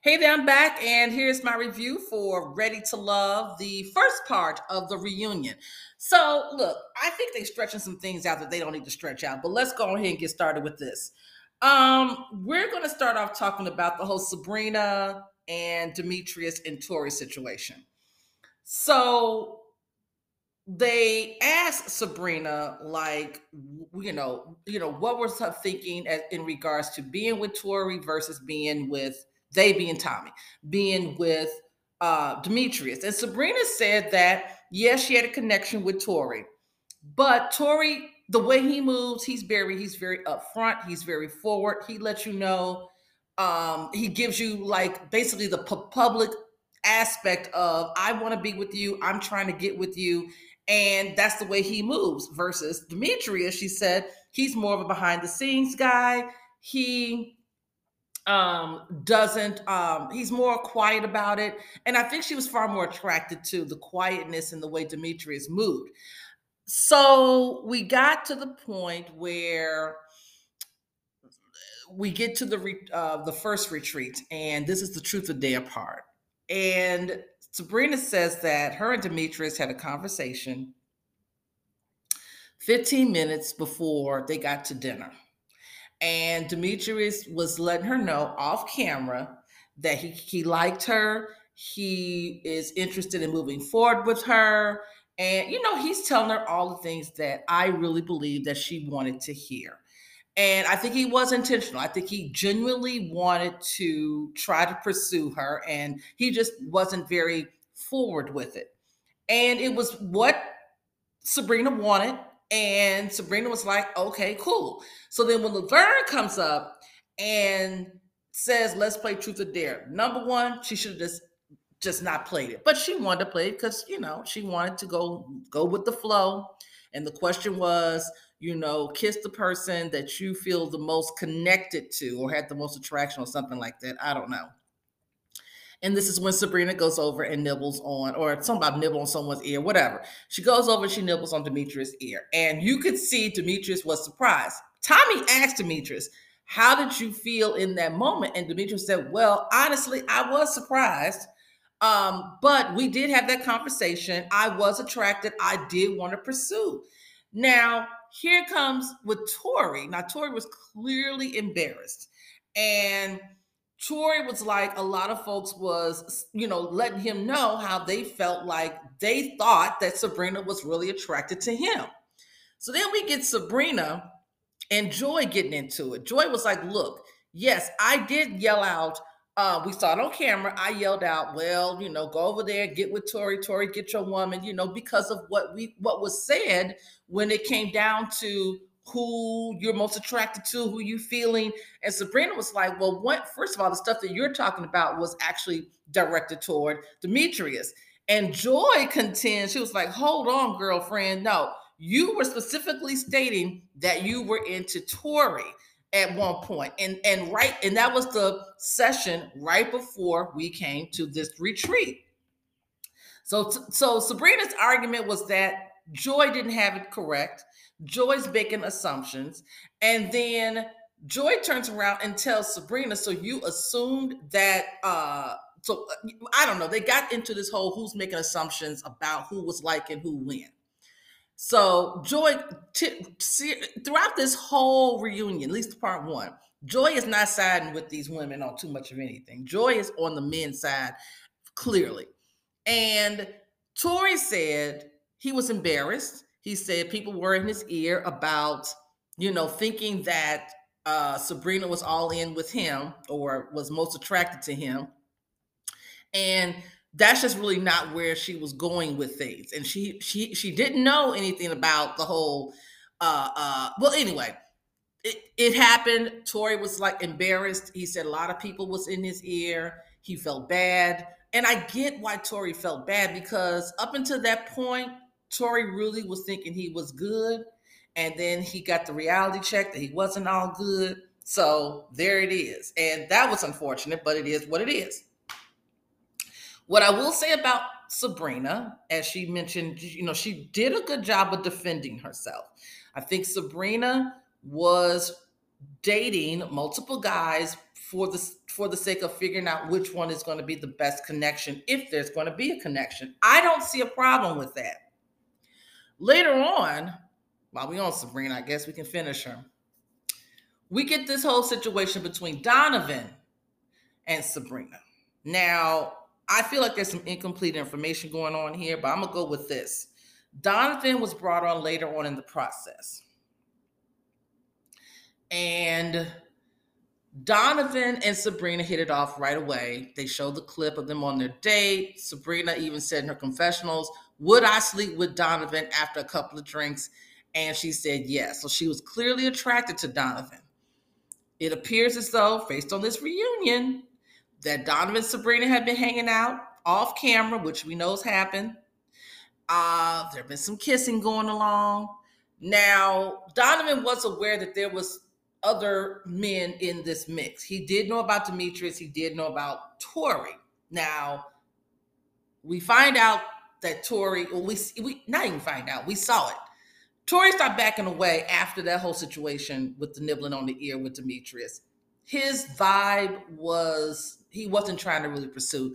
Hey there, I'm back, and here's my review for Ready to Love, the first part of the reunion. So, look, I think they're stretching some things out that they don't need to stretch out, but let's go ahead and get started with this. Um, we're going to start off talking about the whole Sabrina and Demetrius and Tori situation. So, they asked Sabrina, like, you know, you know, what was her thinking as, in regards to being with Tori versus being with they being Tommy, being with uh, Demetrius. And Sabrina said that, yes, she had a connection with Tori, but Tori, the way he moves, he's very, he's very upfront, he's very forward. He lets you know, um, he gives you like basically the pu- public aspect of I want to be with you, I'm trying to get with you. And that's the way he moves versus Demetrius. She said he's more of a behind the scenes guy. He um doesn't um he's more quiet about it. And i think she was far more attracted to the quietness and the way demetrius moved. So we got to the point where we get to the re- uh, the first retreat and this is the truth of dare part. And sabrina says that her and demetrius had a conversation 15 minutes before they got to dinner and Demetrius was letting her know off camera that he, he liked her. He is interested in moving forward with her. And, you know, he's telling her all the things that I really believe that she wanted to hear. And I think he was intentional. I think he genuinely wanted to try to pursue her, and he just wasn't very forward with it. And it was what Sabrina wanted. And Sabrina was like, okay, cool. So then when Laverne comes up and says, let's play truth or dare, number one, she should have just just not played it. But she wanted to play it because you know she wanted to go go with the flow. And the question was, you know, kiss the person that you feel the most connected to or had the most attraction or something like that. I don't know. And this is when Sabrina goes over and nibbles on, or something about nibble on someone's ear, whatever. She goes over and she nibbles on Demetrius' ear. And you could see Demetrius was surprised. Tommy asked Demetrius, How did you feel in that moment? And Demetrius said, Well, honestly, I was surprised. Um, but we did have that conversation. I was attracted. I did want to pursue. Now, here comes with Tori. Now, Tori was clearly embarrassed. And Tori was like a lot of folks was, you know, letting him know how they felt like they thought that Sabrina was really attracted to him. So then we get Sabrina and Joy getting into it. Joy was like, look, yes, I did yell out. Uh, we saw it on camera. I yelled out, well, you know, go over there, get with Tori, Tori, get your woman, you know, because of what we what was said when it came down to who you're most attracted to, who you feeling. And Sabrina was like, well, what first of all, the stuff that you're talking about was actually directed toward Demetrius. And Joy contends, she was like, hold on, girlfriend. No, you were specifically stating that you were into Tori at one point. And and right, and that was the session right before we came to this retreat. So so Sabrina's argument was that Joy didn't have it correct Joy's making assumptions. And then Joy turns around and tells Sabrina, so you assumed that uh so I don't know, they got into this whole who's making assumptions about who was like and who when. So Joy t- throughout this whole reunion, at least part 1, Joy is not siding with these women on too much of anything. Joy is on the men's side clearly. And Tori said he was embarrassed he said people were in his ear about, you know, thinking that uh, Sabrina was all in with him or was most attracted to him. And that's just really not where she was going with things. And she she she didn't know anything about the whole uh uh well anyway, it, it happened. Tori was like embarrassed. He said a lot of people was in his ear. He felt bad. And I get why Tori felt bad because up until that point, Tori really was thinking he was good. And then he got the reality check that he wasn't all good. So there it is. And that was unfortunate, but it is what it is. What I will say about Sabrina, as she mentioned, you know, she did a good job of defending herself. I think Sabrina was dating multiple guys for the for the sake of figuring out which one is going to be the best connection if there's going to be a connection. I don't see a problem with that. Later on, while we on Sabrina, I guess we can finish her. We get this whole situation between Donovan and Sabrina. Now, I feel like there's some incomplete information going on here, but I'm gonna go with this. Donovan was brought on later on in the process. And Donovan and Sabrina hit it off right away. They showed the clip of them on their date. Sabrina even said in her confessionals, Would I sleep with Donovan after a couple of drinks? And she said yes. So she was clearly attracted to Donovan. It appears as though, based on this reunion, that Donovan and Sabrina had been hanging out off camera, which we know has happened. Uh, there have been some kissing going along. Now, Donovan was aware that there was other men in this mix. He did know about Demetrius. He did know about Tori. Now, we find out that Tori, well, we, we not even find out, we saw it. Tori started backing away after that whole situation with the nibbling on the ear with Demetrius. His vibe was he wasn't trying to really pursue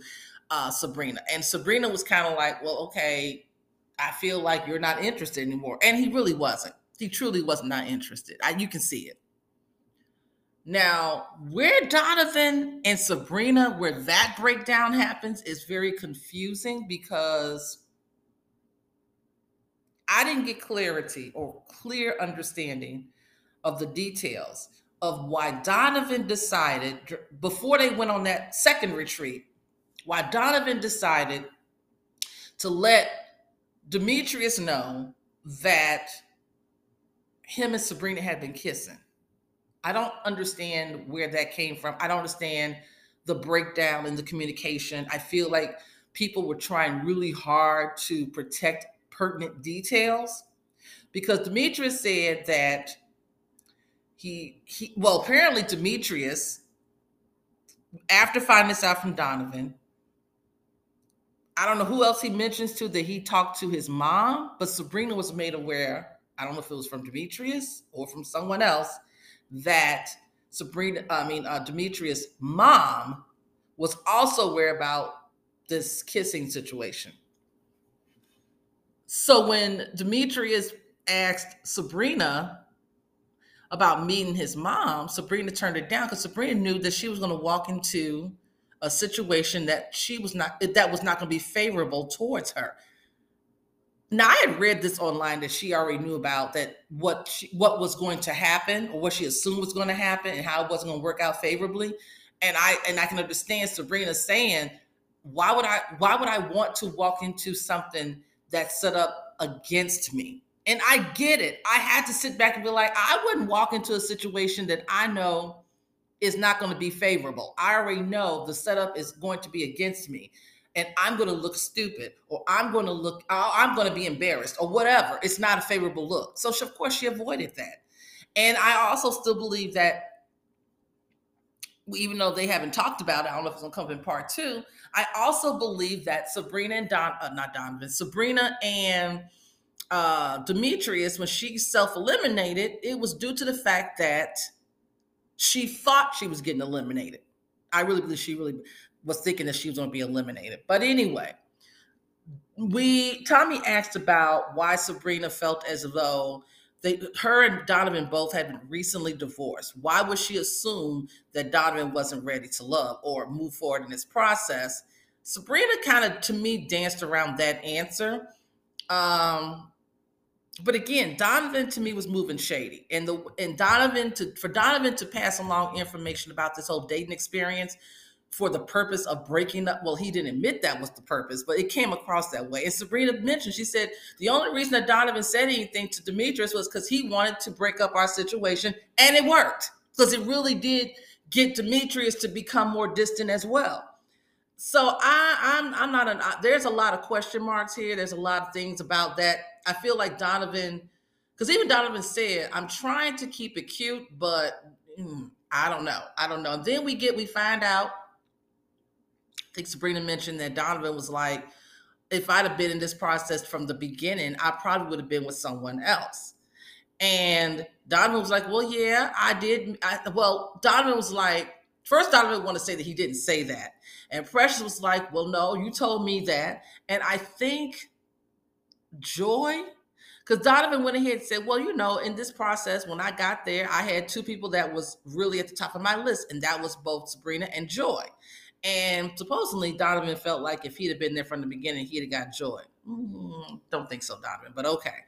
uh, Sabrina, and Sabrina was kind of like, "Well, okay, I feel like you're not interested anymore," and he really wasn't. He truly was not interested. I, you can see it. Now, where Donovan and Sabrina, where that breakdown happens, is very confusing because I didn't get clarity or clear understanding of the details of why Donovan decided before they went on that second retreat, why Donovan decided to let Demetrius know that him and Sabrina had been kissing. I don't understand where that came from. I don't understand the breakdown in the communication. I feel like people were trying really hard to protect pertinent details because Demetrius said that he he well apparently Demetrius after finding this out from Donovan I don't know who else he mentions to that he talked to his mom but Sabrina was made aware I don't know if it was from Demetrius or from someone else that Sabrina, I mean, uh, Demetrius' mom was also aware about this kissing situation. So when Demetrius asked Sabrina about meeting his mom, Sabrina turned it down because Sabrina knew that she was going to walk into a situation that she was not that was not going to be favorable towards her. Now I had read this online that she already knew about that what she, what was going to happen or what she assumed was going to happen and how it wasn't going to work out favorably. And I and I can understand Sabrina saying, why would I why would I want to walk into something that's set up against me? And I get it. I had to sit back and be like, I wouldn't walk into a situation that I know is not going to be favorable. I already know the setup is going to be against me and I'm going to look stupid or I'm going to look, I'm going to be embarrassed or whatever. It's not a favorable look. So, she, of course, she avoided that. And I also still believe that even though they haven't talked about it, I don't know if it's gonna come in part two. I also believe that Sabrina and Don, uh, not Donovan, Sabrina and uh, Demetrius, when she self eliminated, it was due to the fact that she thought she was getting eliminated. I really believe she really was thinking that she was going to be eliminated. But anyway, we Tommy asked about why Sabrina felt as though they, her and Donovan both had been recently divorced. Why would she assume that Donovan wasn't ready to love or move forward in this process? Sabrina kind of, to me, danced around that answer. Um, but again, Donovan to me was moving shady, and the and Donovan to for Donovan to pass along information about this whole dating experience for the purpose of breaking up. Well, he didn't admit that was the purpose, but it came across that way. And Sabrina mentioned, she said, the only reason that Donovan said anything to Demetrius was because he wanted to break up our situation. And it worked because it really did get Demetrius to become more distant as well. So I, I'm I'm not an. There's a lot of question marks here. There's a lot of things about that. I feel like Donovan, because even Donovan said, "I'm trying to keep it cute, but mm, I don't know. I don't know." Then we get we find out I think Sabrina mentioned that Donovan was like, if I'd have been in this process from the beginning, I probably would have been with someone else. And Donovan was like, well, yeah, I did. I, well, Donovan was like, First, Donovan want to say that he didn't say that. And Precious was like, Well, no, you told me that. And I think Joy, because Donovan went ahead and said, Well, you know, in this process, when I got there, I had two people that was really at the top of my list, and that was both Sabrina and Joy. And supposedly, Donovan felt like if he'd have been there from the beginning, he'd have got Joy. Mm, don't think so, Donovan, but okay.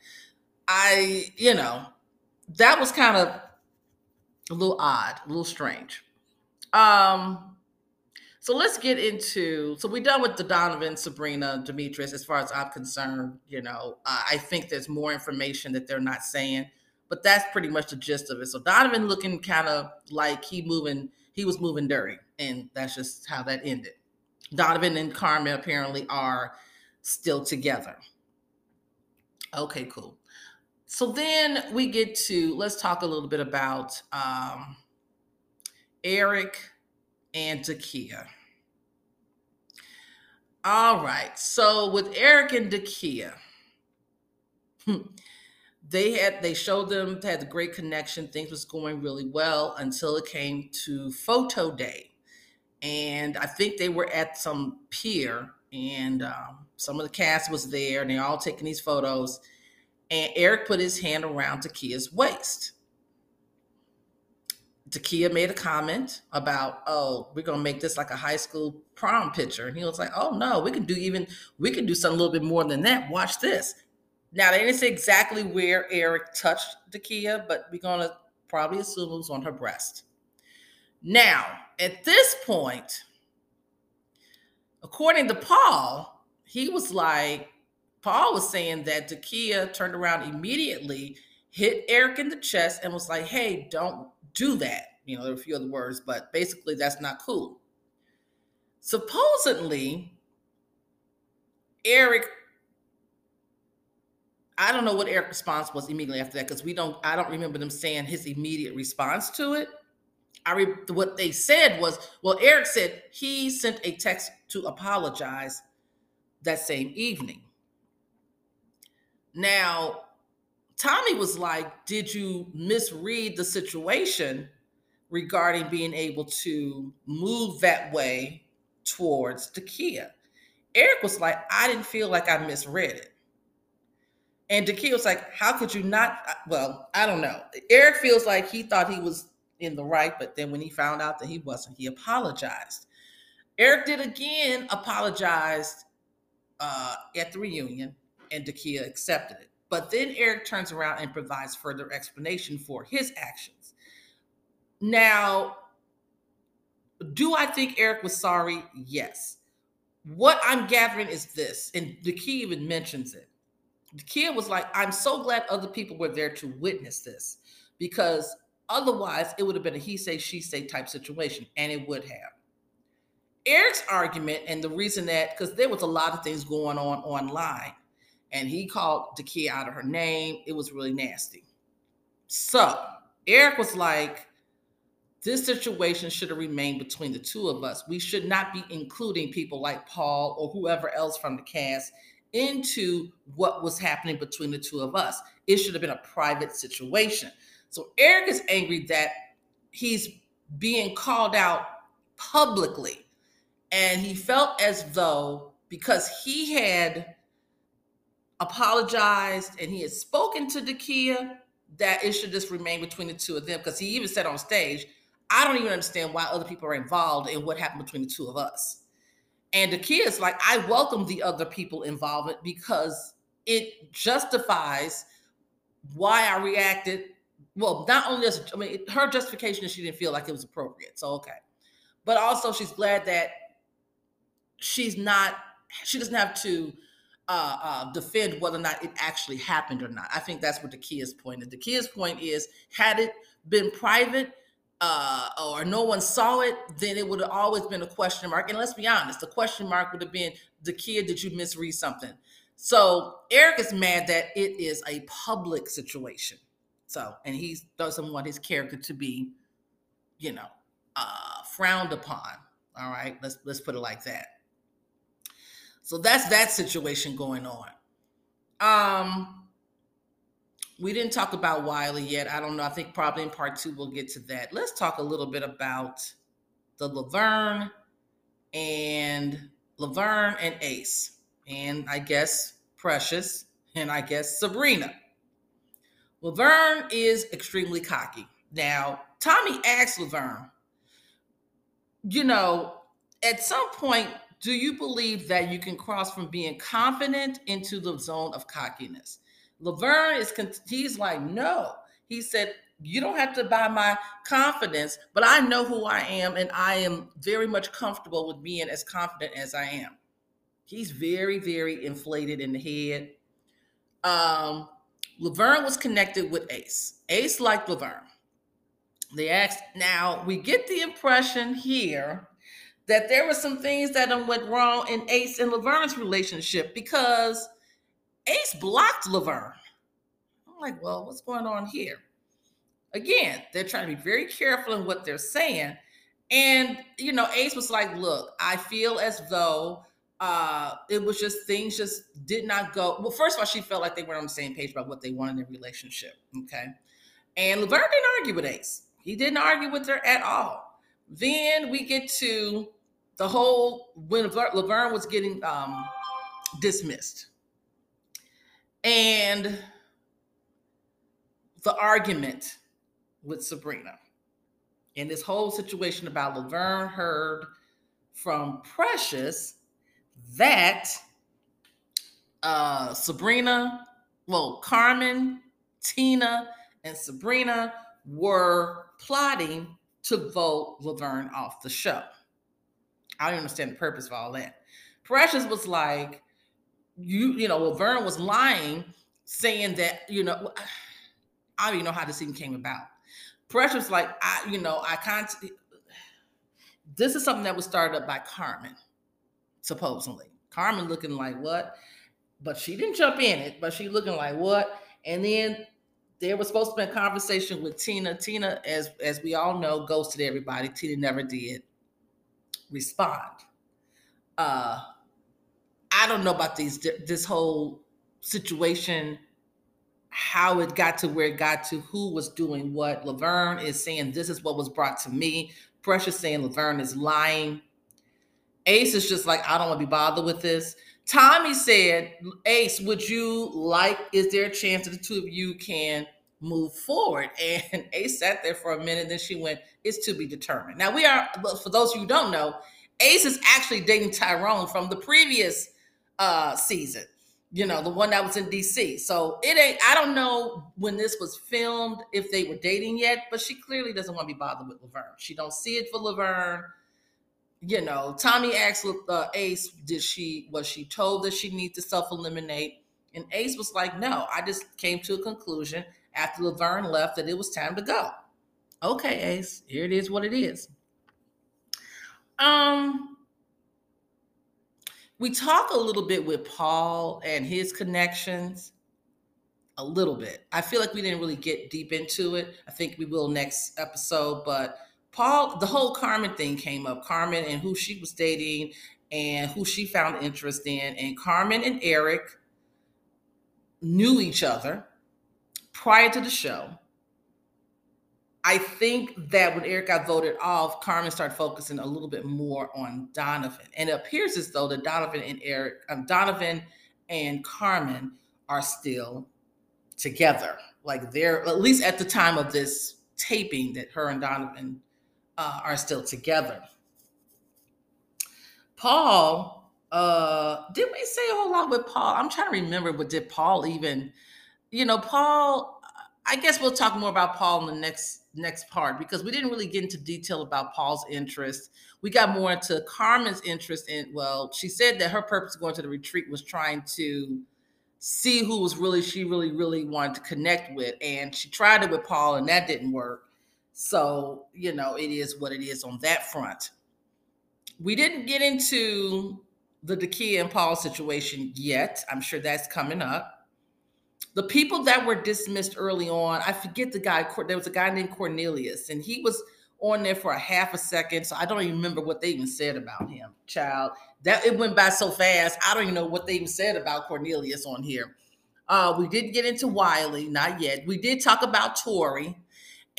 I, you know, that was kind of a little odd, a little strange. Um, so let's get into. So we're done with the Donovan, Sabrina, Demetrius. As far as I'm concerned, you know, uh, I think there's more information that they're not saying, but that's pretty much the gist of it. So Donovan looking kind of like he moving, he was moving dirty, and that's just how that ended. Donovan and Carmen apparently are still together. Okay, cool. So then we get to let's talk a little bit about um, Eric and Dakia. All right. So with Eric and Dakia, they had they showed them had a great connection. Things was going really well until it came to photo day, and I think they were at some pier, and um, some of the cast was there, and they're all taking these photos. And Eric put his hand around Dakia's waist. Dakia made a comment about, oh, we're gonna make this like a high school prom picture. And he was like, oh no, we can do even we can do something a little bit more than that. Watch this. Now they didn't say exactly where Eric touched Dakia, but we're gonna probably assume it was on her breast. Now, at this point, according to Paul, he was like, Paul was saying that Dakia turned around immediately, hit Eric in the chest, and was like, hey, don't do that. You know, there were a few other words, but basically that's not cool. Supposedly, Eric, I don't know what Eric's response was immediately after that because we don't, I don't remember them saying his immediate response to it. I re, what they said was, well, Eric said he sent a text to apologize that same evening. Now, Tommy was like, Did you misread the situation regarding being able to move that way towards Dakia? Eric was like, I didn't feel like I misread it. And Dakia was like, How could you not? Well, I don't know. Eric feels like he thought he was in the right, but then when he found out that he wasn't, he apologized. Eric did again apologized uh, at the reunion, and Dakia accepted it. But then Eric turns around and provides further explanation for his actions. Now, do I think Eric was sorry? Yes. What I'm gathering is this, and the even mentions it. Dakia was like, I'm so glad other people were there to witness this because otherwise it would have been a he say, she say type situation, and it would have. Eric's argument, and the reason that, because there was a lot of things going on online, and he called Dakia out of her name. It was really nasty. So Eric was like, this situation should have remained between the two of us. We should not be including people like Paul or whoever else from the cast into what was happening between the two of us. It should have been a private situation. So Eric is angry that he's being called out publicly. And he felt as though because he had apologized and he had spoken to Dakia that it should just remain between the two of them because he even said on stage, I don't even understand why other people are involved in what happened between the two of us. And Dakia is like, I welcome the other people involved because it justifies why I reacted. Well, not only this, I mean, her justification is she didn't feel like it was appropriate. So, okay. But also, she's glad that she's not, she doesn't have to uh, uh, defend whether or not it actually happened or not. I think that's what Dakia's point is. Dakia's point is, had it been private uh, or no one saw it, then it would have always been a question mark. And let's be honest, the question mark would have been, Dakia, did you misread something? So Eric is mad that it is a public situation. So, and he doesn't want his character to be, you know, uh, frowned upon. All right, let's let's put it like that. So that's that situation going on. Um, we didn't talk about Wiley yet. I don't know. I think probably in part two we'll get to that. Let's talk a little bit about the Laverne and Laverne and Ace, and I guess Precious, and I guess Sabrina. Laverne is extremely cocky. Now, Tommy asks Laverne, you know, at some point, do you believe that you can cross from being confident into the zone of cockiness? Laverne is, he's like, no. He said, you don't have to buy my confidence, but I know who I am, and I am very much comfortable with being as confident as I am. He's very, very inflated in the head. Um, Laverne was connected with Ace. Ace liked Laverne. They asked, now we get the impression here that there were some things that went wrong in Ace and Laverne's relationship because Ace blocked Laverne. I'm like, well, what's going on here? Again, they're trying to be very careful in what they're saying. And, you know, Ace was like, look, I feel as though uh it was just things just did not go well first of all she felt like they were on the same page about what they wanted in their relationship okay and laverne didn't argue with ace he didn't argue with her at all then we get to the whole when laverne was getting um dismissed and the argument with sabrina and this whole situation about laverne heard from precious that uh, Sabrina, well, Carmen, Tina, and Sabrina were plotting to vote Laverne off the show. I don't understand the purpose of all that. Precious was like, you, you know, Laverne was lying, saying that, you know, I don't even know how this even came about. Precious, like, I, you know, I can't. This is something that was started up by Carmen supposedly. Carmen looking like what? But she didn't jump in it, but she looking like what? And then there was supposed to be a conversation with Tina. Tina, as as we all know, ghosted everybody. Tina never did respond. Uh I don't know about these this whole situation, how it got to where it got to, who was doing what. Laverne is saying this is what was brought to me. Precious saying Laverne is lying. Ace is just like, I don't want to be bothered with this. Tommy said, Ace, would you like, is there a chance that the two of you can move forward? And Ace sat there for a minute, then she went, It's to be determined. Now, we are, for those of you who don't know, Ace is actually dating Tyrone from the previous uh season, you know, the one that was in DC. So it ain't, I don't know when this was filmed, if they were dating yet, but she clearly doesn't want to be bothered with Laverne. She don't see it for Laverne you know, Tommy asked uh, Ace, did she was she told that she needs to self eliminate? And Ace was like, no, I just came to a conclusion after Laverne left that it was time to go. Okay, Ace, here it is what it is. Um, we talk a little bit with Paul and his connections. A little bit. I feel like we didn't really get deep into it. I think we will next episode, but Paul, the whole Carmen thing came up. Carmen and who she was dating and who she found interest in. And Carmen and Eric knew each other prior to the show. I think that when Eric got voted off, Carmen started focusing a little bit more on Donovan. And it appears as though that Donovan and Eric, um, Donovan and Carmen are still together. Like they're at least at the time of this taping that her and Donovan uh, are still together. Paul, uh, did we say a whole lot with Paul? I'm trying to remember, but did Paul even, you know, Paul, I guess we'll talk more about Paul in the next next part because we didn't really get into detail about Paul's interest. We got more into Carmen's interest in, well, she said that her purpose of going to the retreat was trying to see who was really she really really wanted to connect with and she tried it with paul and that didn't work so, you know, it is what it is on that front. We didn't get into the Dakia and Paul situation yet. I'm sure that's coming up. The people that were dismissed early on, I forget the guy, there was a guy named Cornelius, and he was on there for a half a second. So I don't even remember what they even said about him, child. That it went by so fast. I don't even know what they even said about Cornelius on here. Uh, we didn't get into Wiley, not yet. We did talk about Tori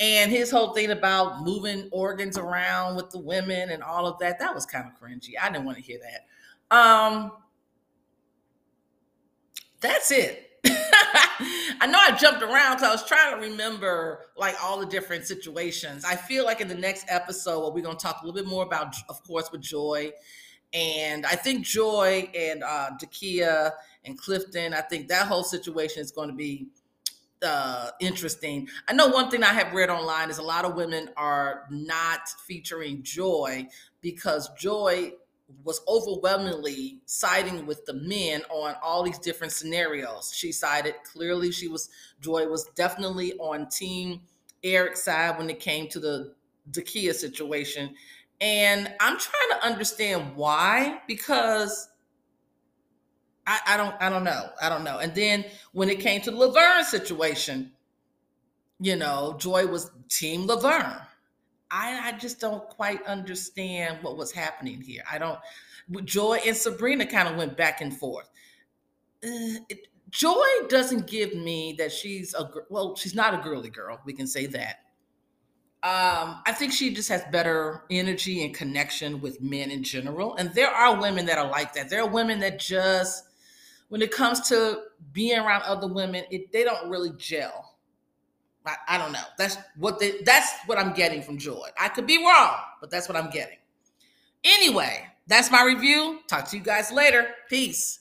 And his whole thing about moving organs around with the women and all of that, that was kind of cringy. I didn't want to hear that. Um, that's it. I know I jumped around because I was trying to remember like all the different situations. I feel like in the next episode, we're going to talk a little bit more about, of course, with Joy. And I think Joy and uh, Dakia and Clifton, I think that whole situation is going to be uh, interesting. I know one thing I have read online is a lot of women are not featuring Joy because Joy was overwhelmingly siding with the men on all these different scenarios. She sided clearly. She was Joy was definitely on Team Eric's side when it came to the Dakia situation, and I'm trying to understand why because I, I don't I don't know I don't know. And then when it came to the Laverne situation, you know, Joy was Team Laverne. I, I just don't quite understand what was happening here. I don't. Joy and Sabrina kind of went back and forth. Uh, it, Joy doesn't give me that she's a well, she's not a girly girl. We can say that. Um, I think she just has better energy and connection with men in general. And there are women that are like that. There are women that just, when it comes to being around other women, it, they don't really gel. I, I don't know. That's what they, that's what I'm getting from Joy. I could be wrong, but that's what I'm getting. Anyway, that's my review. Talk to you guys later. Peace.